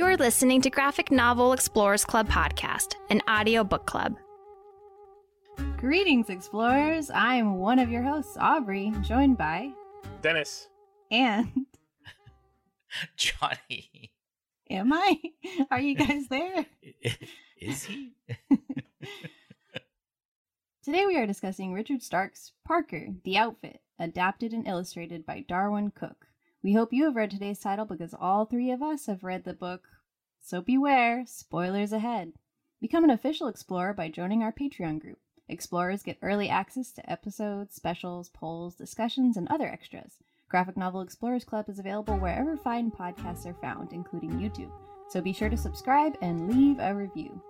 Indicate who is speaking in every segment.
Speaker 1: You're listening to Graphic Novel Explorers Club podcast, an audio book club.
Speaker 2: Greetings, explorers. I'm one of your hosts, Aubrey, joined by
Speaker 3: Dennis.
Speaker 2: and
Speaker 4: Johnny.
Speaker 2: am I? Are you guys there?
Speaker 4: Is he?
Speaker 2: Today we are discussing Richard Stark's Parker, the Outfit, adapted and illustrated by Darwyn Cooke. We hope you have read today's title because all three of us have read the book. So beware, spoilers ahead. Become an official explorer by joining our Patreon group. Explorers get early access to episodes, specials, polls, discussions, and other extras. Graphic Novel Explorers Club is available wherever fine podcasts are found, including YouTube. So be sure to subscribe and leave a review.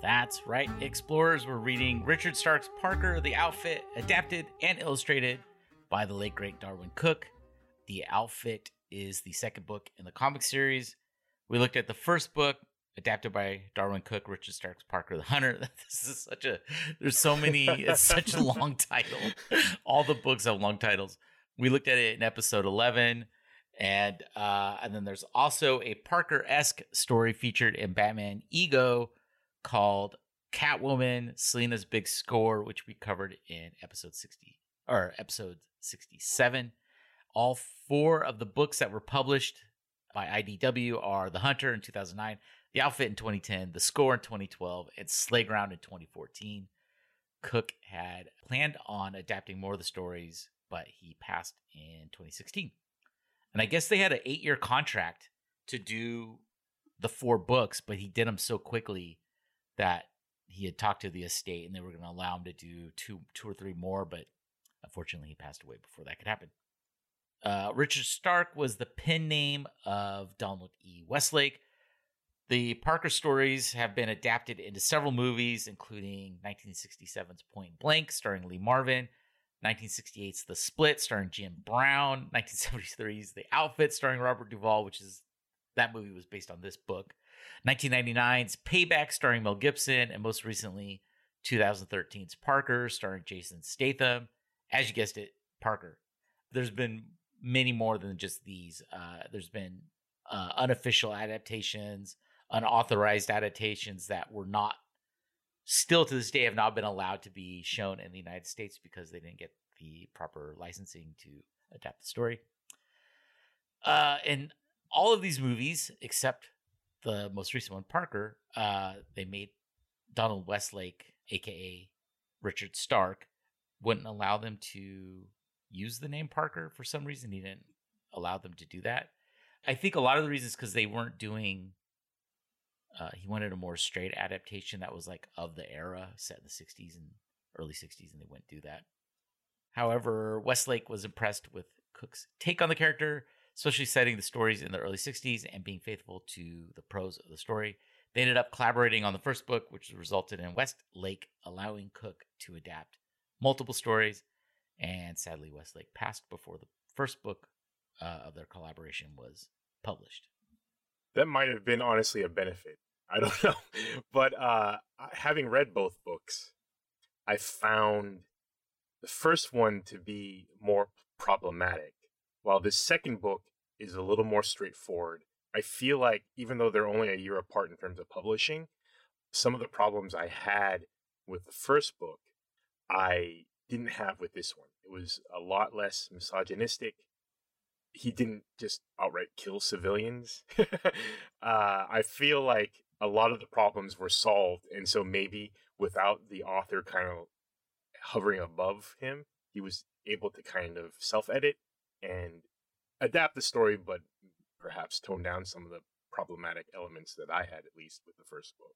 Speaker 4: That's right, explorers. We're reading Richard Stark's Parker, the Outfit, adapted and illustrated by the late great Darwyn Cooke. The Outfit is the second book in the comic series. We looked at the first book, adapted by Darwyn Cooke, Richard Stark's Parker the Hunter. This is such a there's so many, it's such a long title. All the books have long titles. We looked at it in episode 11. And uh, and then there's also a Parker esque story featured in Batman Ego called Catwoman, Selina's Big Score, which we covered in episode 60 or episode 67. All four of the books that were published by IDW are The Hunter in 2009, The Outfit in 2010, The Score in 2012, and Slayground in 2014. Cooke had planned on adapting more of the stories, but he passed in 2016. And I guess they had an eight year contract to do the four books, but he did them so quickly that he had talked to the estate and they were going to allow him to do two, two or three more, but unfortunately he passed away before that could happen. Uh, Richard Stark was the pen name of Donald E. Westlake. The Parker stories have been adapted into several movies, including 1967's Point Blank, starring Lee Marvin, 1968's The Split, starring Jim Brown, 1973's The Outfit, starring Robert Duvall, which is that movie was based on this book. 1999's Payback, starring Mel Gibson, and most recently 2013's Parker, starring Jason Statham. As you guessed it, Parker. There's been many more than just these. Uh, there's been uh, unofficial adaptations, unauthorized adaptations that were not, still to this day, have not been allowed to be shown in the United States because they didn't get the proper licensing to adapt the story. Uh, and all of these movies, except the most recent one, Parker, uh, they made Donald Westlake, aka Richard Stark, wouldn't allow them to use the name Parker for some reason. He didn't allow them to do that. I think a lot of the reasons because they weren't doing. Uh, he wanted a more straight adaptation that was like of the era, set in the '60s and early '60s, and they wouldn't do that. However, Westlake was impressed with Cooke's take on the character, especially setting the stories in the early '60s and being faithful to the prose of the story. They ended up collaborating on the first book, which resulted in Westlake allowing Cooke to adapt multiple stories and sadly westlake passed before the first book uh, of their collaboration was published
Speaker 3: That might have been honestly a benefit. I don't know. But uh, having read both books, I found the first one to be more problematic, while the second book is a little more straightforward. I feel like even though they're only a year apart in terms of publishing, some of the problems I had with the first book, I didn't have with this one. It was a lot less misogynistic. He didn't just outright kill civilians. uh, I feel like a lot of the problems were solved, and so maybe without the author kind of hovering above him, he was able to kind of self edit and adapt the story, but perhaps tone down some of the problematic elements that I had, at least with the first book.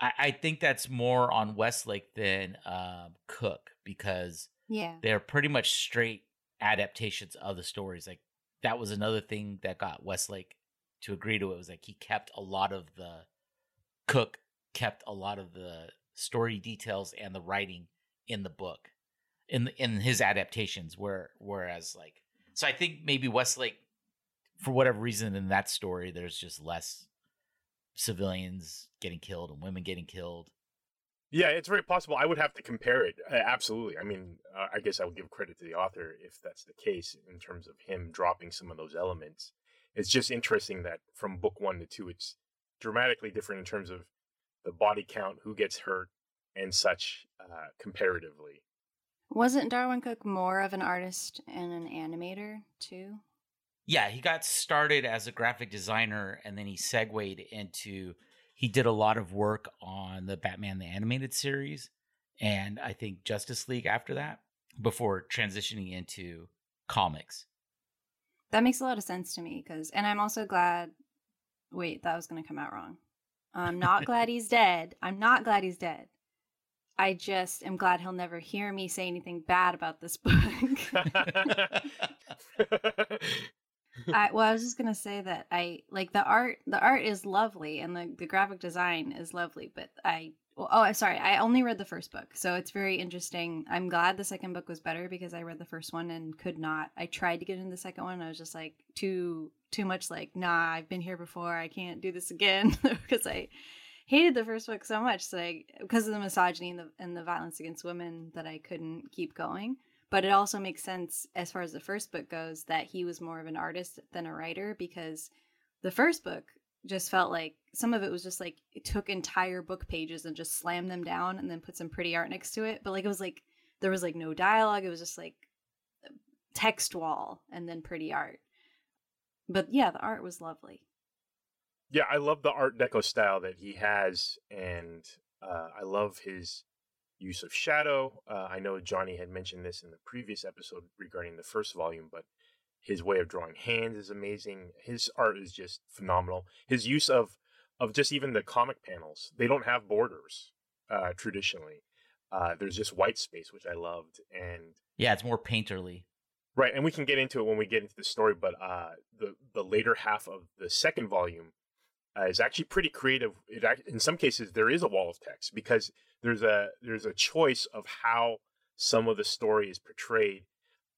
Speaker 4: I, I think that's more on Westlake than uh, Cooke because
Speaker 2: Yeah.
Speaker 4: they're pretty much straight adaptations of the stories. Like that was another thing that got Westlake to agree to it. Was like he kept a lot of the Cooke kept a lot of the story details and the writing in the book in in his adaptations. Where whereas like so I think maybe Westlake for whatever reason in that story there's just less civilians getting killed and women getting killed.
Speaker 3: Yeah, it's very possible. I would have to compare it. Uh, absolutely. I mean, uh, I guess I would give credit to the author if that's the case in terms of him dropping some of those elements it's just interesting that from book one to two, it's dramatically different in terms of the body count, who gets hurt, and such uh, comparatively.
Speaker 2: Wasn't Darwyn Cooke more of an artist and an animator too?
Speaker 4: Yeah, he got started as a graphic designer and then he segued into he did a lot of work on the Batman the animated series and I think Justice League after that before transitioning into comics.
Speaker 2: That makes a lot of sense to me because and I'm also glad wait, that was going to come out wrong. I'm not glad he's dead. I'm not glad he's dead. I just am glad he'll never hear me say anything bad about this book. I, well, I was just gonna say that I like the art. The art is lovely, and the, the graphic design is lovely. But I, well, oh, I'm sorry, I only read the first book, so it's very interesting. I'm glad the second book was better because I read the first one and could not. I tried to get into the second one. I was just like too too much like, nah, I've been here before. I can't do this again because I hated the first book so much. I, because of the misogyny and the and the violence against women, that I couldn't keep going. But it also makes sense as far as the first book goes that he was more of an artist than a writer because the first book just felt like some of it was just like it took entire book pages and just slammed them down and then put some pretty art next to it. But like it was like there was like no dialogue. It was just like text wall and then pretty art. But yeah, the art was lovely.
Speaker 3: Yeah, I love the Art Deco style that he has, and uh, I love his use of shadow. Uh, I know Johnny had mentioned this in the previous episode regarding the first volume, but his way of drawing hands is amazing. His art is just phenomenal. His use of of just even the comic panels, they don't have borders uh, traditionally. Uh, there's just white space, which I loved, and
Speaker 4: yeah, it's more painterly.
Speaker 3: Right, and we can get into it when we get into the story. But uh, the the later half of the second volume uh, is actually pretty creative. It, in some cases, there is a wall of text because there's a there's a choice of how some of the story is portrayed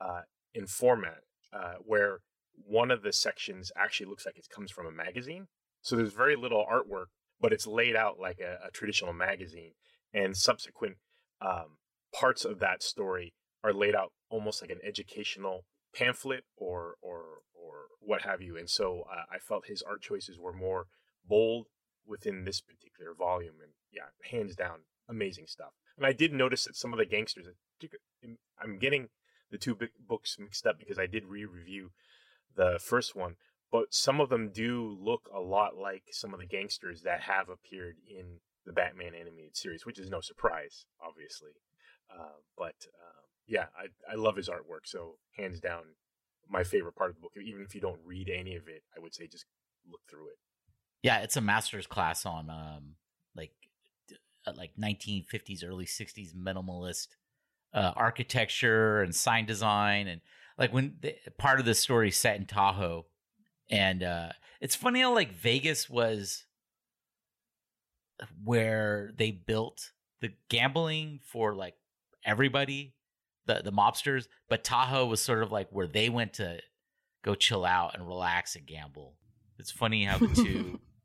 Speaker 3: uh, in format, uh, where one of the sections actually looks like it comes from a magazine. So there's very little artwork, but it's laid out like a, a traditional magazine, and subsequent um, parts of that story are laid out almost like an educational pamphlet or or or what have you. And so uh, I felt his art choices were more bold within this particular volume, and yeah, hands down, amazing stuff. And I did notice that some of the gangsters, I'm getting the two books mixed up because I did re-review the first one, but some of them do look a lot like some of the gangsters that have appeared in the Batman animated series, which is no surprise, obviously. Uh, but uh, yeah, I I love his artwork. So hands down, my favorite part of the book. Even if you don't read any of it, I would say just look through it.
Speaker 4: Yeah, it's a master's class on um like uh, like 1950s early 60s minimalist uh, architecture and sign design and like when the, part of the story set in Tahoe and uh it's funny how like Vegas was where they built the gambling for like everybody the the mobsters but Tahoe was sort of like where they went to go chill out and relax and gamble. It's funny how the two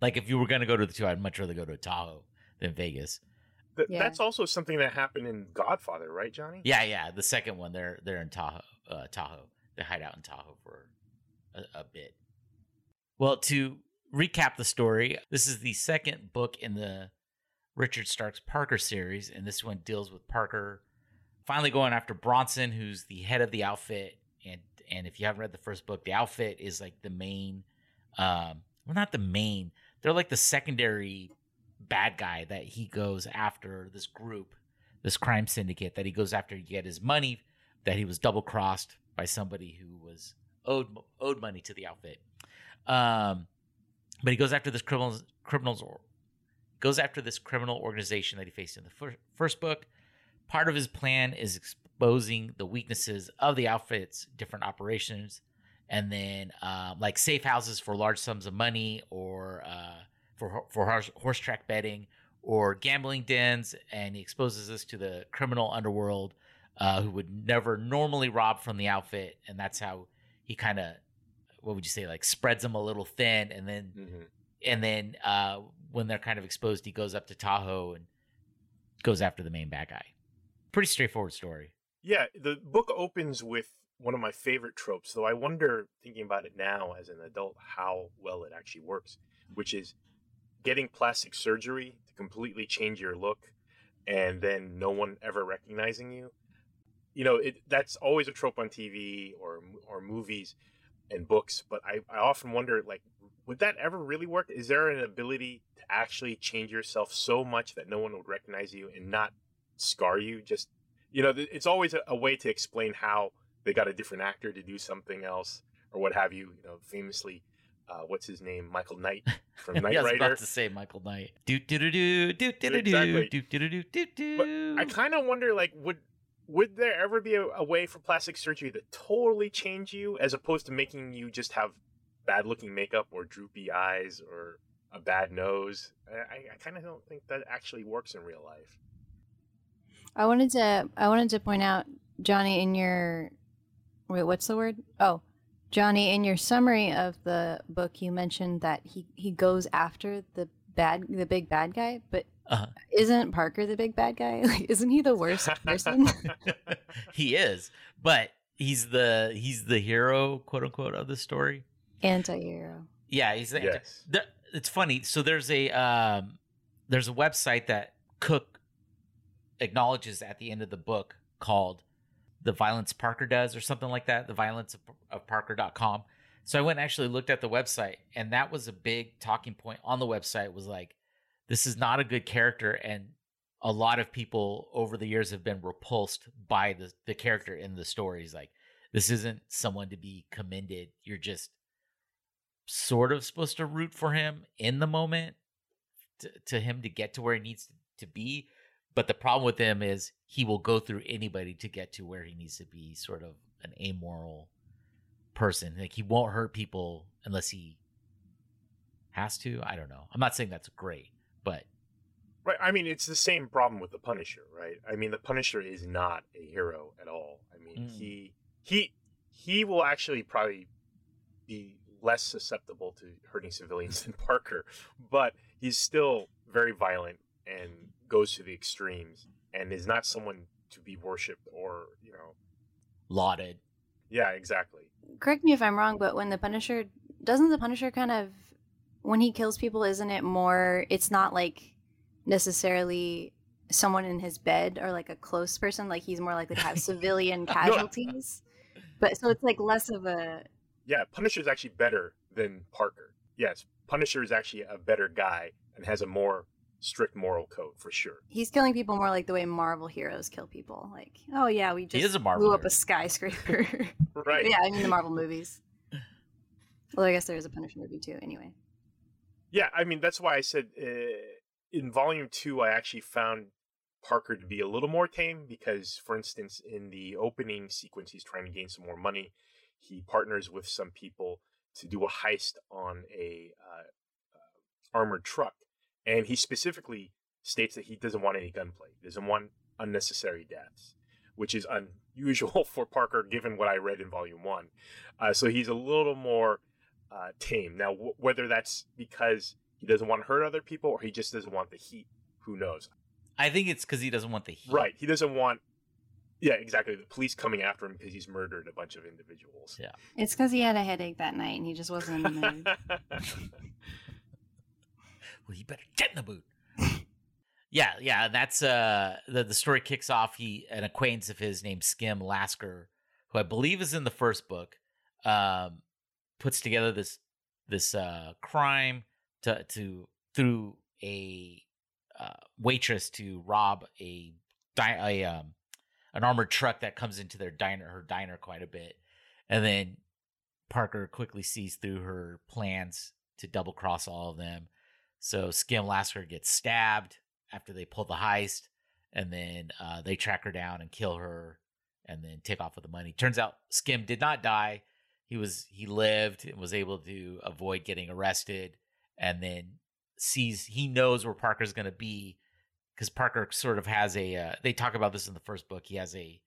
Speaker 4: like if you were going to go to the two I'd much rather go to Tahoe than Vegas.
Speaker 3: Th- yeah. That's also something that happened in Godfather, right, Johnny?
Speaker 4: Yeah, yeah. The second one, they're they're in Tahoe. Uh, Tahoe. They hide out in Tahoe for a, a bit. Well, to recap the story, this is the second book in the Richard Stark's Parker series, and this one deals with Parker finally going after Bronson, who's the head of the outfit. And and if you haven't read the first book, the outfit is like the main, um, well, not the main. They're like the secondary bad guy that he goes after this group, this crime syndicate that he goes after to get his money that he was double crossed by somebody who was owed owed money to the outfit. Um, but he goes after this criminals criminals or goes after this criminal organization that he faced in the fir- first book. Part of his plan is exposing the weaknesses of the outfit's different operations, and then uh, like safe houses for large sums of money or uh, for for horse, horse track betting or gambling dens, and he exposes us to the criminal underworld uh, who would never normally rob from the outfit, and that's how he kind of what would you say like spreads them a little thin, and then mm-hmm. and then uh, when they're kind of exposed, he goes up to Tahoe and goes after the main bad guy. Pretty straightforward story.
Speaker 3: Yeah, the book opens with one of my favorite tropes, though I wonder, thinking about it now as an adult, how well it actually works, which is getting plastic surgery to completely change your look and then no one ever recognizing you. You know, it, that's always a trope on TV or or movies and books, but I, I often wonder, like, would that ever really work? Is there an ability to actually change yourself so much that no one would recognize you and not scar you? Just, you know, it's always a, a way to explain how they got a different actor to do something else or what have you. You know, famously, uh, what's his name, Michael Knight from Knight
Speaker 4: yeah, I was
Speaker 3: Rider.
Speaker 4: about to say Michael Knight. Do do do do do do do do do do do do do.
Speaker 3: I kind of wonder, like, would would there ever be a, a way for plastic surgery to totally change you, as opposed to making you just have bad looking makeup or droopy eyes or a bad nose? I, I kind of don't think that actually works in real life.
Speaker 2: I wanted to I wanted to point out Johnny in your wait what's the word? Oh, Johnny in your summary of the book you mentioned that he he goes after the bad the big bad guy, but
Speaker 4: Uh-huh.
Speaker 2: isn't Parker the big bad guy? Like, isn't he the worst person?
Speaker 4: he is, but he's the he's the hero, quote unquote, of the story.
Speaker 2: Anti-hero.
Speaker 4: Yeah, he's the
Speaker 3: yes.
Speaker 4: there, it's funny. So there's a um, there's a website that Cooke acknowledges at the end of the book called "The Violence Parker Does" or something like that. The Violence of, of Parker.com. So I went and actually looked at the website, and that was a big talking point on the website. Was like, this is not a good character, and a lot of people over the years have been repulsed by the the character in the stories. Like, this isn't someone to be commended. You're just sort of supposed to root for him in the moment to, to him to get to where he needs to be. But the problem with him is he will go through anybody to get to where he needs to be, sort of an amoral person. Like he won't hurt people unless he has to. I don't know. I'm not saying that's great, but
Speaker 3: Right. I mean, it's the same problem with the Punisher, right? I mean, the Punisher is not a hero at all. I mean,
Speaker 4: Mm.
Speaker 3: he he he will actually probably be less susceptible to hurting civilians than Parker, but he's still very violent and goes to the extremes and is not someone to be worshipped or, you know.
Speaker 4: lauded.
Speaker 3: Yeah, exactly.
Speaker 2: Correct me if I'm wrong, but when the Punisher doesn't the Punisher kind of when he kills people, isn't it more? It's not like necessarily someone in his bed or like a close person. Like he's more likely to have civilian casualties. But so it's like less of a
Speaker 3: Yeah, Punisher is actually better than Parker. Yes, Punisher is actually a better guy and has a more strict moral code for sure.
Speaker 2: he's killing people more like the way Marvel heroes kill people. Like, oh yeah, we just
Speaker 4: is a Marvel
Speaker 2: blew up a skyscraper.
Speaker 3: Right.
Speaker 2: yeah, I mean the Marvel movies. Well, I guess there is a Punisher movie too. Anyway,
Speaker 3: Yeah, I mean that's why I said uh, in volume two I actually found Parker to be a little more tame because, for instance, in the opening sequence, he's trying to gain some more money. He partners with some people to do a heist on a uh, uh, armored truck, and he specifically states that he doesn't want any gunplay. He doesn't want unnecessary deaths, which is unusual for Parker, given what I read in volume one. Uh, so he's a little more uh, tame. Now, w- whether that's because he doesn't want to hurt other people or he just doesn't want the heat, who knows?
Speaker 4: I think it's because he doesn't want the heat.
Speaker 3: Right. He doesn't want, yeah, exactly, the police coming after him because he's murdered a bunch of individuals.
Speaker 4: Yeah.
Speaker 2: it's because he had a headache that night and he just wasn't in the mood.
Speaker 4: well, you better get in the boot. yeah, yeah, that's uh the the story kicks off. He an acquaintance of his named Skim Lasker, who I believe is in the first book, um, puts together this this uh crime to to through a uh, waitress to rob a di- a um an armored truck that comes into their diner her diner quite a bit, and then Parker quickly sees through her plans to double cross all of them. So Skim Lasker gets stabbed after they pull the heist, and then uh, they track her down and kill her, and then take off with the money. Turns out Skim did not die; he was he lived and was able to avoid getting arrested, and then sees he knows where Parker's going to be because Parker sort of has a. Uh, they talk about this in the first book. He has a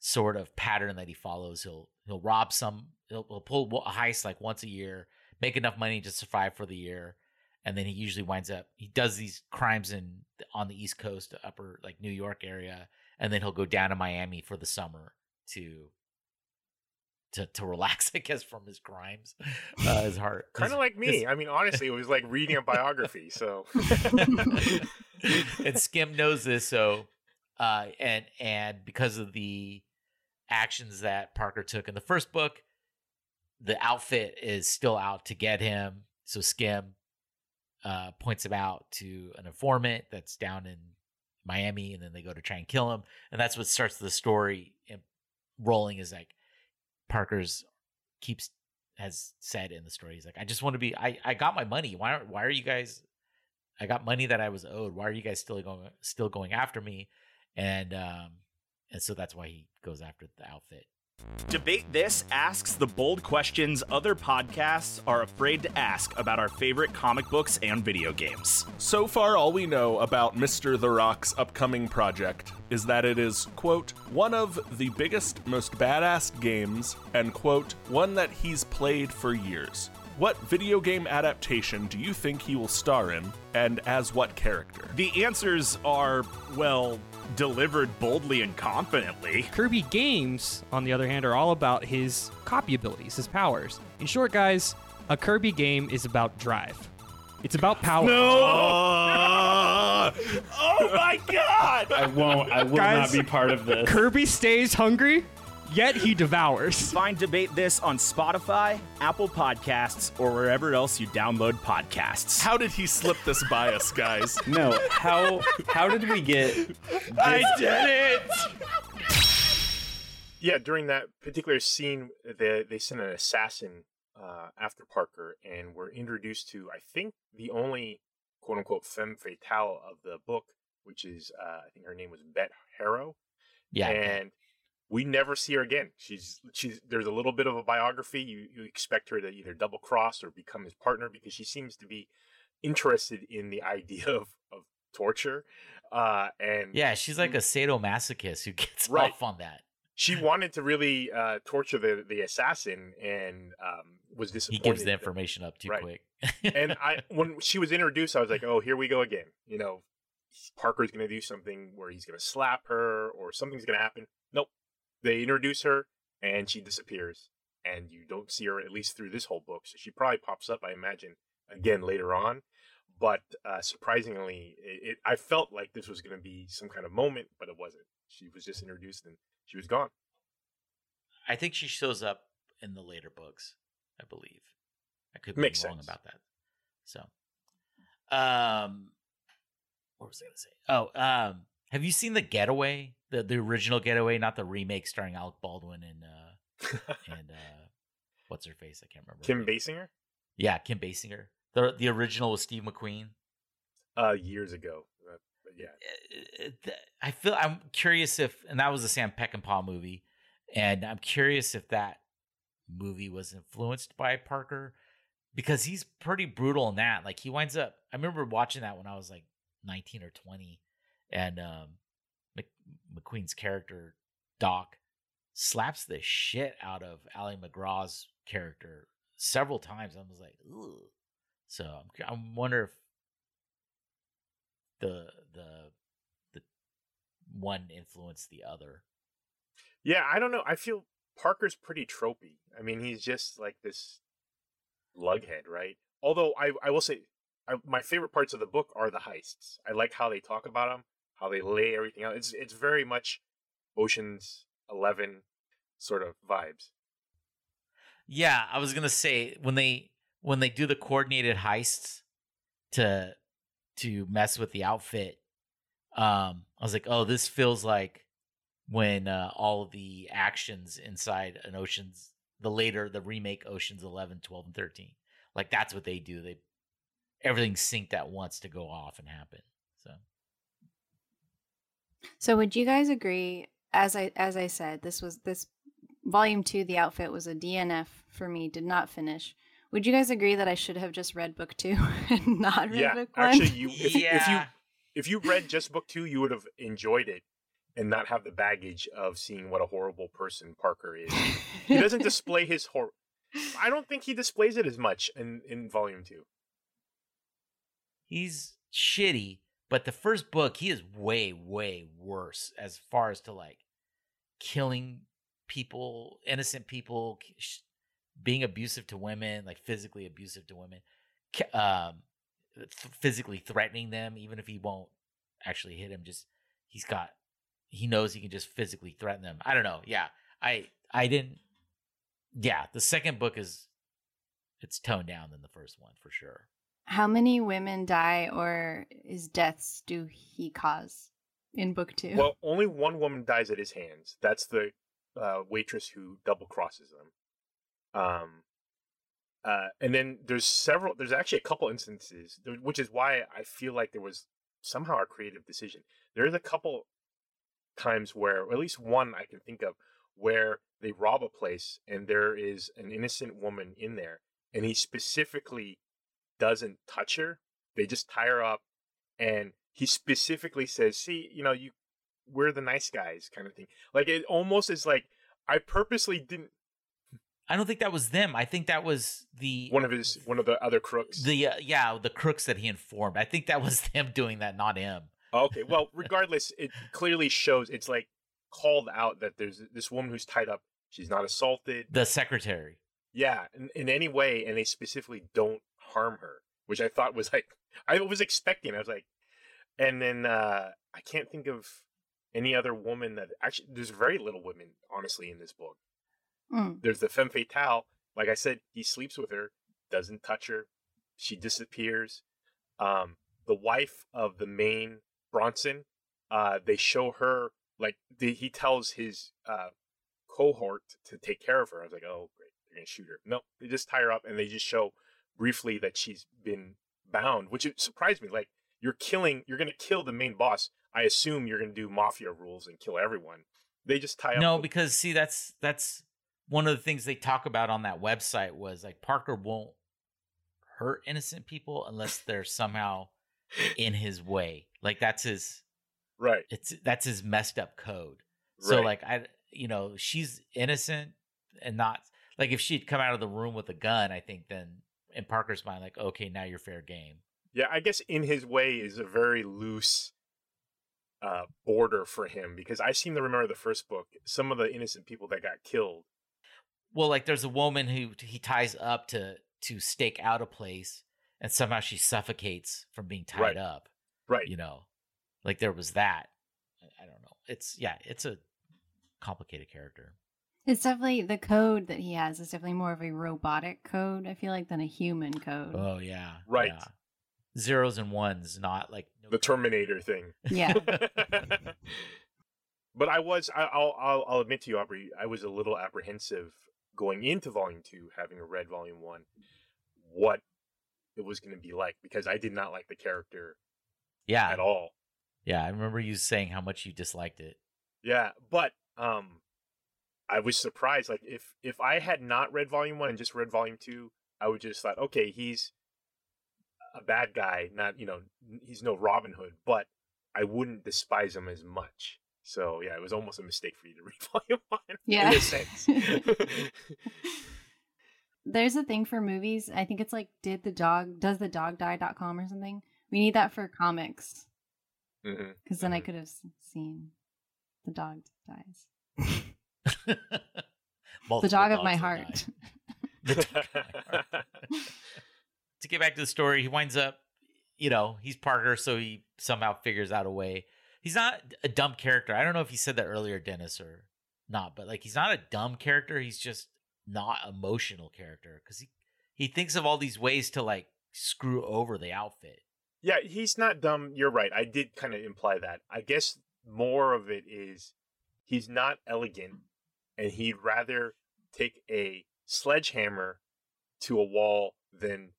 Speaker 4: sort of pattern that he follows. He'll he'll rob some. He'll, he'll pull a heist like once a year, make enough money to survive for the year, and then he usually winds up. He does these crimes in on the East Coast, upper like New York area, and then he'll go down to Miami for the summer to to to relax, I guess, from his crimes. Uh, his heart,
Speaker 3: kind of like me. I mean, honestly, it was like reading a biography. So,
Speaker 4: and Skim knows this, so uh, and and because of the actions that Parker took in the first book, the outfit is still out to get him. So Skim uh, points him out to an informant that's down in Miami, and then they go to try and kill him, and that's what starts the story rolling. Is like Parker's keeps has said in the story. He's like, I just want to be. I I got my money. Why why are you guys? I got money that I was owed. Why are you guys still going still going after me? And um and so that's why he goes after the outfit.
Speaker 5: Debate This asks the bold questions other podcasts are afraid to ask about our favorite comic books and video games.
Speaker 6: So far, all we know about Mr. The Rock's upcoming project is that it is, quote, one of the biggest, most badass games, and, quote, one that he's played for years. What video game adaptation do you think he will star in, and as what character?
Speaker 5: The answers are, well, delivered boldly and confidently.
Speaker 7: Kirby games, on the other hand, are all about his copy abilities, his powers. In short, guys, a Kirby game is about drive. It's about power.
Speaker 5: No! Uh, oh my god!
Speaker 8: I won't. I will
Speaker 7: Guys,
Speaker 8: not be part of this.
Speaker 7: Kirby stays hungry, yet he devours.
Speaker 5: Find Debate This on Spotify, Apple Podcasts, or wherever else you download podcasts.
Speaker 6: How did he slip this by us, guys?
Speaker 8: No. How how did we get?
Speaker 5: I did it!
Speaker 3: yeah, during that particular scene, they they sent an assassin uh, after Parker, and we're introduced to I think the only quote unquote femme fatale of the book, which is uh, I think her name was Bett Harrow.
Speaker 4: Yeah.
Speaker 3: and we never see her again. She's she's there's a little bit of a biography. You you expect her to either double cross or become his partner because she seems to be interested in the idea of of torture. Uh, and
Speaker 4: yeah, she's like a sadomasochist who gets
Speaker 3: Right.
Speaker 4: off on that.
Speaker 3: she wanted to really uh, torture the the assassin and um, was
Speaker 4: He gives the information up too
Speaker 3: Right.
Speaker 4: quick.
Speaker 3: and I when she was introduced, I was like, oh, here we go again. You know, Parker's going to do something where he's going to slap her or something's going to happen. Nope. They introduce her and she disappears, and you don't see her at least through this whole book. So she probably pops up, I imagine, again later on. But uh, surprisingly, it, it, I felt like this was going to be some kind of moment, but it wasn't. She was just introduced and she was gone.
Speaker 4: I think she shows up in the later books, I believe. I could be
Speaker 3: Makes
Speaker 4: wrong
Speaker 3: sense.
Speaker 4: about that. So, um, what was I going to say? Oh, um, have you seen the Getaway, the the original Getaway, not the remake starring Alec Baldwin and uh and uh, what's her face? I can't remember.
Speaker 3: Kim. Basinger,
Speaker 4: Yeah, Kim Basinger. The the original was Steve McQueen.
Speaker 3: uh, years ago. Uh, but yeah,
Speaker 4: Uh, I feel I'm curious if, and that was a Sam Peckinpah movie, and I'm curious if that movie was influenced by Parker because he's pretty brutal in that. Like he winds up. I remember watching that when I was like 19 or 20, and um, Mc, McQueen's character Doc slaps the shit out of Ali MacGraw's character several times. I was like, Ugh. so I'm, I wonder if the the the one influenced the other.
Speaker 3: Yeah, I don't know. I feel Parker's pretty tropey. I mean, he's just like this lughead, right? Although I, I will say, I, my favorite parts of the book are the heists. I like how they talk about them, how they lay everything out. It's it's very much Ocean's Eleven sort of vibes.
Speaker 4: Yeah, I was gonna say when they when they do the coordinated heists to to mess with the outfit, um, I was like, oh, this feels like when uh, all the actions inside an Ocean's the later the remake Ocean's 11, 12, and 13. Like that's what they do. They everything's synced at once to go off and happen. So
Speaker 2: So would you guys agree as I as I said this was this volume 2 the outfit was a DNF for me did not finish. Would you guys agree that I should have just read book 2 and not read
Speaker 3: yeah,
Speaker 2: book 1?
Speaker 3: actually, you if, if you if you read just book two, you would have enjoyed it and not have the baggage of seeing what a horrible person Parker is. he doesn't display his horror. I don't think he displays it as much in in volume two.
Speaker 4: he's shitty, but the first book he is way way worse as far as to like killing people, innocent people, sh- being abusive to women, like physically abusive to women, um, th- physically threatening them, even if he won't actually hit him. Just he's got, he knows he can just physically threaten them. I don't know. Yeah, I I didn't. Yeah, the second book is it's toned down than the first one for sure.
Speaker 2: How many women die or is deaths do he cause in book two?
Speaker 3: Well, only one woman dies at his hands. That's the uh, waitress who double crosses them. Um, uh, and then there's several. There's actually a couple instances, which is why I feel like there was somehow a creative decision. There is a couple times where, or at least one I can think of, where they rob a place and there is an innocent woman in there, and he specifically doesn't touch her. They just tie her up, and he specifically says, "See, you know, you we're the nice guys," kind of thing. Like it almost is like I purposely didn't.
Speaker 4: I don't think that was them. I think that was the
Speaker 3: One of his, one of the other crooks.
Speaker 4: the uh, yeah the crooks that he informed. I think that was them doing that, not him.
Speaker 3: Okay, well, regardless, it clearly shows it's like called out that there's this woman who's tied up. She's not assaulted.
Speaker 4: The secretary.
Speaker 3: Yeah, in, in any way, and they specifically don't harm her, which I thought was like I was expecting. I was like, and then uh I can't think of any other woman that actually. There's very little women, honestly, in this book.
Speaker 2: Mm.
Speaker 3: There's the femme fatale. Like I said, he sleeps with her, doesn't touch her. She disappears. Um, the wife of the main Bronson, uh, they show her like the, he tells his uh, cohort to take care of her. I was like, oh great, they're gonna shoot her. No, they just tie her up and they just show briefly that she's been bound, which it surprised me. Like you're killing, you're gonna kill the main boss. I assume you're gonna do mafia rules and kill everyone. They just tie up.
Speaker 4: No, because see, that's that's one of the things they talk about on that website was like Parker won't hurt innocent people unless they're somehow in his way. Like that's his
Speaker 3: right.
Speaker 4: it's that's his messed up code. So
Speaker 3: Right.
Speaker 4: like I you know, she's innocent and not like if she'd come out of the room with a gun, I think then in Parker's mind, like, okay, now you're fair game.
Speaker 3: Yeah, I guess in his way is a very loose uh, border for him because I seem to remember the first book. Some of the innocent people that got killed.
Speaker 4: Well, like there's a woman who he ties up to to stake out a place, and somehow she suffocates from being tied
Speaker 3: Right.
Speaker 4: up.
Speaker 3: Right.
Speaker 4: You know, like there was that. I- I don't know. It's yeah, it's a complicated character.
Speaker 2: It's definitely the code that he has is definitely more of a robotic code, I feel like, than a human code.
Speaker 4: Oh yeah,
Speaker 3: Right.
Speaker 4: yeah. Zeros and ones, not like
Speaker 3: The Terminator thing.
Speaker 2: Yeah.
Speaker 3: but I was, I, I'll, I'll, I'll admit to you, Aubrey, I was a little apprehensive going into Volume Two, having read Volume One, what it was going to be like because I did not like the character
Speaker 4: yeah,
Speaker 3: at all.
Speaker 4: yeah. I remember you saying how much you disliked it.
Speaker 3: Yeah, but um I was surprised like if if I had not read volume 1 and just read volume 2, I would just thought okay, he's a bad guy, not, you know, he's no Robin Hood, but I wouldn't despise him as much. So, yeah, it was almost a mistake for you to read volume 1
Speaker 2: Yeah.
Speaker 3: in a sense.
Speaker 2: There's a thing for movies. I think it's like did the dog does the dog die.com or something. We need that for comics because then I
Speaker 3: Mhm.
Speaker 2: could have seen the dog dies. the dog of my heart.
Speaker 4: dog of my heart. to get back to the story, he winds up, you know, he's Parker, so he somehow figures out a way. He's not a dumb character. I don't know if he said that earlier, Dennis, or not, but like he's not a dumb character. He's just not emotional character because he he thinks of all these ways to like screw over the outfit.
Speaker 3: Yeah, he's not dumb. You're right. I did kind of imply that. I guess more of it is he's not elegant and he'd rather take a sledgehammer to a wall than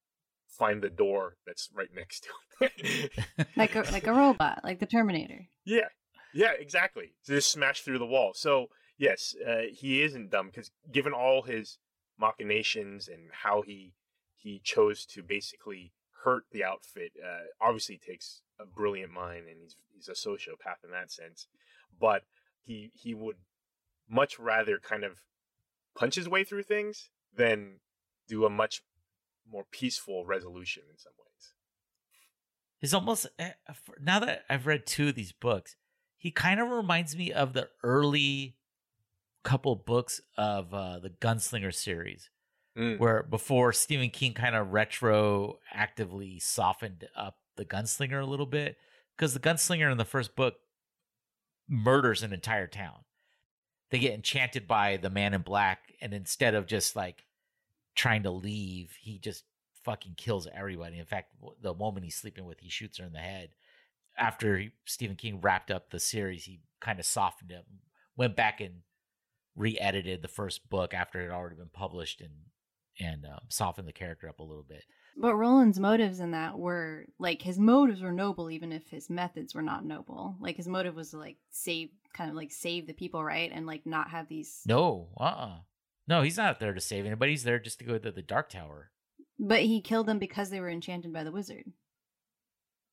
Speaker 3: find the door that's right next to him.
Speaker 2: like a like a robot, like the Terminator.
Speaker 3: yeah. Yeah, exactly. To just smash through the wall. So, yes, uh, he isn't dumb because given all his machinations and how he he chose to basically hurt the outfit, uh, obviously takes a brilliant mind and he's he's a sociopath in that sense. But he he would much rather kind of punch his way through things than do a much more peaceful resolution in some ways.
Speaker 4: He's almost eh, now that I've read two of these books, he kind of reminds me of the early couple books of uh, the Gunslinger series,
Speaker 3: Mm.
Speaker 4: where before Stephen King kind of retroactively softened up the Gunslinger a little bit, because the Gunslinger in the first book murders an entire town. They get enchanted by the Man in Black, and instead of just like trying to leave, he just fucking kills everybody. In fact, the woman he's sleeping with, he shoots her in the head. After he, Stephen King wrapped up the series, he kind of softened it, went back and re-edited the first book after it had already been published, and and um, softened the character up a little bit.
Speaker 2: But Roland's motives in that were like his motives were noble, even if his methods were not noble. Like his motive was to like save, kind of like save the people, right, and like not have these.
Speaker 4: No, uh, uh no, he's not there to save anybody. He's there just to go to the Dark Tower,
Speaker 2: But he killed them because they were enchanted by the wizard,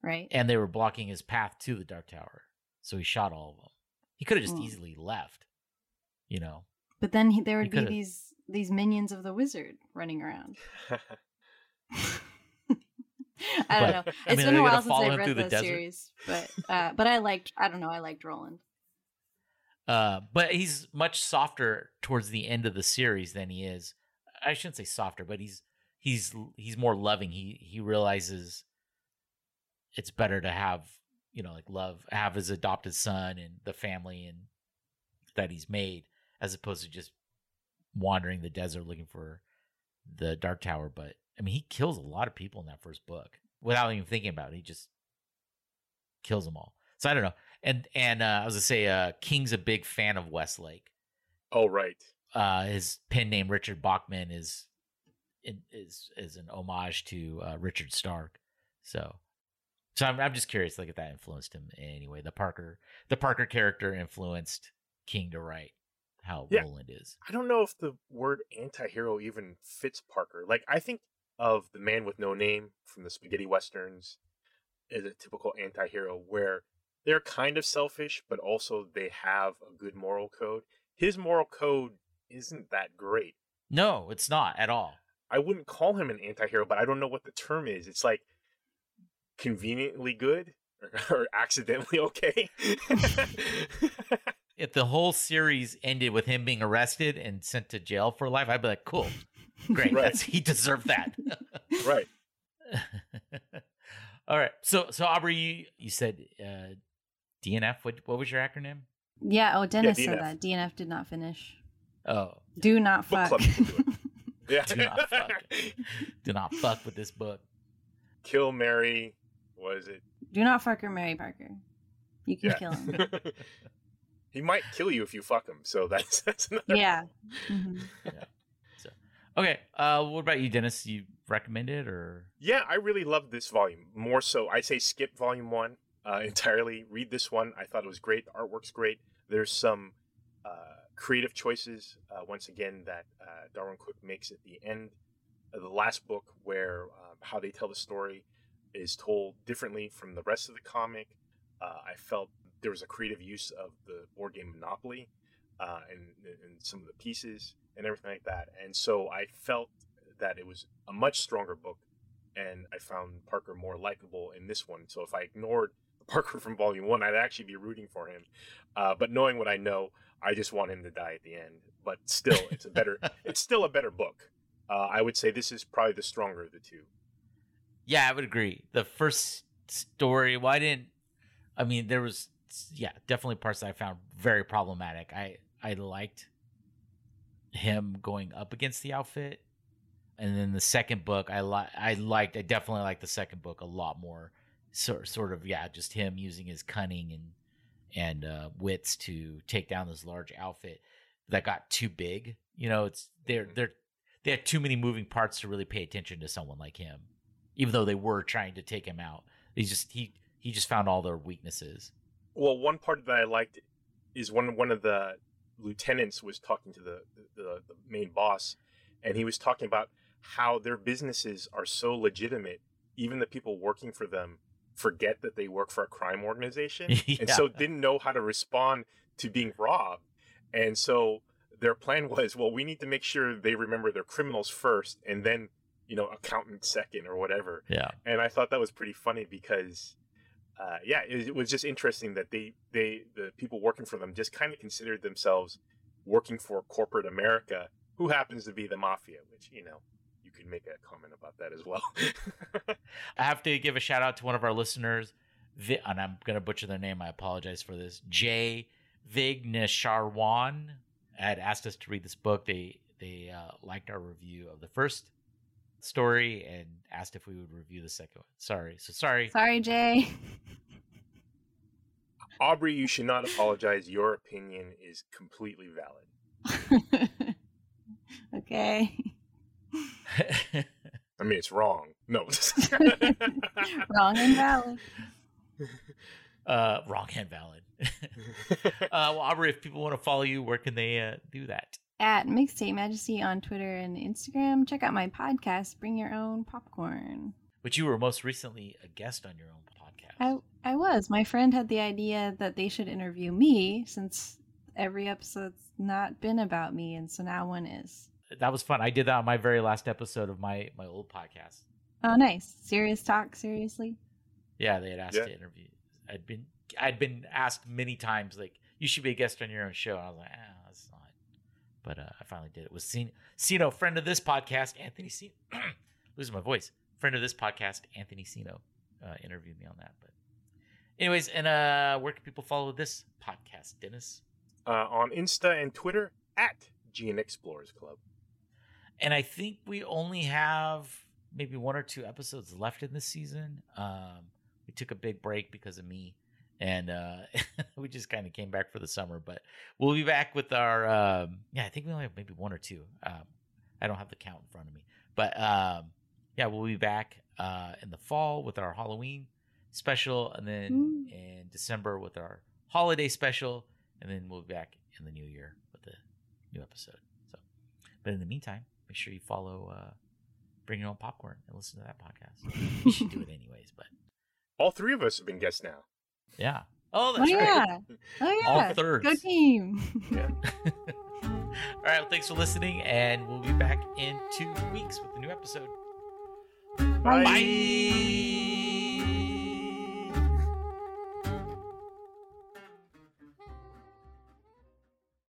Speaker 2: right?
Speaker 4: and they were blocking his path to the Dark Tower, so he shot all of them. He could have just
Speaker 2: Hmm.
Speaker 4: easily left, you know.
Speaker 2: But then he, there
Speaker 4: He
Speaker 2: would be
Speaker 4: could've-
Speaker 2: these these minions of the wizard running around. I don't
Speaker 4: But,
Speaker 2: know.
Speaker 4: I
Speaker 2: It's
Speaker 4: mean,
Speaker 2: been a while since I
Speaker 4: through
Speaker 2: read
Speaker 4: the
Speaker 2: series, but uh, but I liked. I don't know. I liked Roland.
Speaker 4: Uh, but he's much softer towards the end of the series than he is. I shouldn't say softer, but he's he's he's more loving. He he realizes it's better to have you know like love have his adopted son and the family and that he's made as opposed to just wandering the desert looking for the dark tower but i mean he kills a lot of people in that first book without even thinking about it he just kills them all so i don't know and and uh, i was gonna say uh king's a big fan of westlake
Speaker 3: oh right.
Speaker 4: uh his pen name richard bachman is is is an homage to uh, richard stark so so I'm, I'm just curious like if that influenced him in any way the parker the parker character influenced king to write how
Speaker 3: Yeah.
Speaker 4: roland is
Speaker 3: I don't know if the word anti-hero even fits Parker. Like I think of the man with no name from the spaghetti westerns is a typical anti-hero where they're kind of selfish but also they have a good moral code. His moral code isn't that great.
Speaker 4: no it's not at all
Speaker 3: I wouldn't call him an anti-hero, but I don't know what the term is. It's like conveniently good or, or accidentally okay.
Speaker 4: if the whole series ended with him being arrested and sent to jail for life i'd be like cool great
Speaker 3: Right.
Speaker 4: that's he deserved that
Speaker 3: right.
Speaker 4: All right. So so Aubrey, you, you said uh, DNF. What what was your acronym?
Speaker 2: Yeah. Oh, Dennis
Speaker 3: DNF.
Speaker 2: said that DNF did not finish.
Speaker 4: Oh,
Speaker 2: Do not fuck.
Speaker 3: club should do Yeah.
Speaker 4: do not fuck. Do not fuck with this book.
Speaker 3: Kill Mary. What is it?
Speaker 2: Do not fuck or marry Parker. You can
Speaker 3: Yeah.
Speaker 2: kill him.
Speaker 3: he might kill you if you fuck him. So that's that's another.
Speaker 2: yeah. Mhm.
Speaker 4: Okay. Uh, what about you, Dennis? You recommend it or?
Speaker 3: Yeah, I really loved this volume. More so, I'd say skip volume one uh, entirely. Read this one. I thought it was great. The artwork's great. There's some uh, creative choices, uh, once again, that uh, Darwyn Cooke makes at the end of the last book, where um, how they tell the story is told differently from the rest of the comic. Uh, I felt there was a creative use of the board game Monopoly uh, and, and some of the pieces and everything like that. And so I felt that it was a much stronger book, and I found Parker more likable in this one. So if I ignored Parker from Volume One, I'd actually be rooting for him. Uh, but knowing what I know, I just want him to die at the end. But still, it's a better. it's still a better book. Uh, I would say this is probably the stronger of the two.
Speaker 4: Yeah, I would agree. The first story, well, I didn't. I mean, there was, yeah, definitely parts that I found very problematic. I I liked him going up against the outfit, and then the second book, I li- I liked. I definitely liked the second book a lot more. Sort sort of yeah, just him using his cunning and and uh, wits to take down this large outfit that got too big. You know, it's they're they're they had too many moving parts to really pay attention to someone like him even though they were trying to take him out. He just he he just found all their weaknesses.
Speaker 3: Well, one part that I liked is when one of the lieutenants was talking to the, the the main boss, and he was talking about how their businesses are so legitimate, even the people working for them forget that they work for a crime organization, and so didn't know how to respond to being robbed, and so their plan was, well, we need to make sure they remember they're criminals first, and then you know accountant second or whatever.
Speaker 4: Yeah.
Speaker 3: and I thought that was pretty funny because, uh, yeah, it, was just interesting that they they the people working for them just kind of considered themselves working for corporate America, who happens to be the mafia, which, you know, you can make a comment about that as well.
Speaker 4: I have to give a shout out to one of our listeners, and I'm going to butcher their name. I apologize for this. Jay Vignesharwan had asked us to read this book. They they uh, liked our review of the first story and asked if we would review the second one. Sorry, so sorry.
Speaker 2: Sorry, Jay.
Speaker 3: Aubrey, you should not apologize. Your opinion is completely valid.
Speaker 2: okay.
Speaker 3: I mean, it's wrong. No.
Speaker 2: Wrong and valid.
Speaker 4: uh, wrong and valid. uh, well, Aubrey, if people want to follow you, where can they uh, do that?
Speaker 2: At Mixtape Majesty on Twitter and Instagram. Check out my podcast, Bring Your Own Popcorn.
Speaker 4: Which you were most recently a guest on your own podcast.
Speaker 2: I I was. My friend had the idea that they should interview me since every episode's not been about me, and so now one is.
Speaker 4: that was fun. I did that on my very last episode of my my old podcast.
Speaker 2: Oh, nice. Serious talk, seriously.
Speaker 4: Yeah, they had asked
Speaker 3: Yeah.
Speaker 4: to interview. I'd been I'd been asked many times, like you should be a guest on your own show. And I was like, ah, that's not. But uh, I finally did. It was Cino, Cino, friend of this podcast, Anthony Cino. losing my voice. Friend of this podcast, Anthony Cino, uh, interviewed me on that. But, anyways, and uh, where can people follow this podcast, Dennis?
Speaker 3: uh, on Insta and Twitter at GN Explorers Club.
Speaker 4: and I think we only have maybe one or two episodes left in this season. Um, we took a big break because of me, and uh, we just kind of came back for the summer. But we'll be back with our um, yeah. I think we only have maybe one or two. Um, I don't have the count in front of me, but um, yeah, we'll be back uh, in the fall with our Halloween special, and then
Speaker 2: Ooh.
Speaker 4: in December with our holiday special, and then we'll be back in the new year with the new episode. So, but in the meantime, make sure you follow uh, Bring Your Own Popcorn and listen to that podcast. you should do it anyways, but
Speaker 3: All three of us have been guests now.
Speaker 4: Yeah. Oh,
Speaker 2: Oh
Speaker 4: that's right.
Speaker 2: yeah. Oh
Speaker 4: All thirds.
Speaker 2: Go team.
Speaker 4: All right. Well, thanks for listening, and we'll be back in two weeks with a new episode.
Speaker 3: Bye.
Speaker 4: Bye.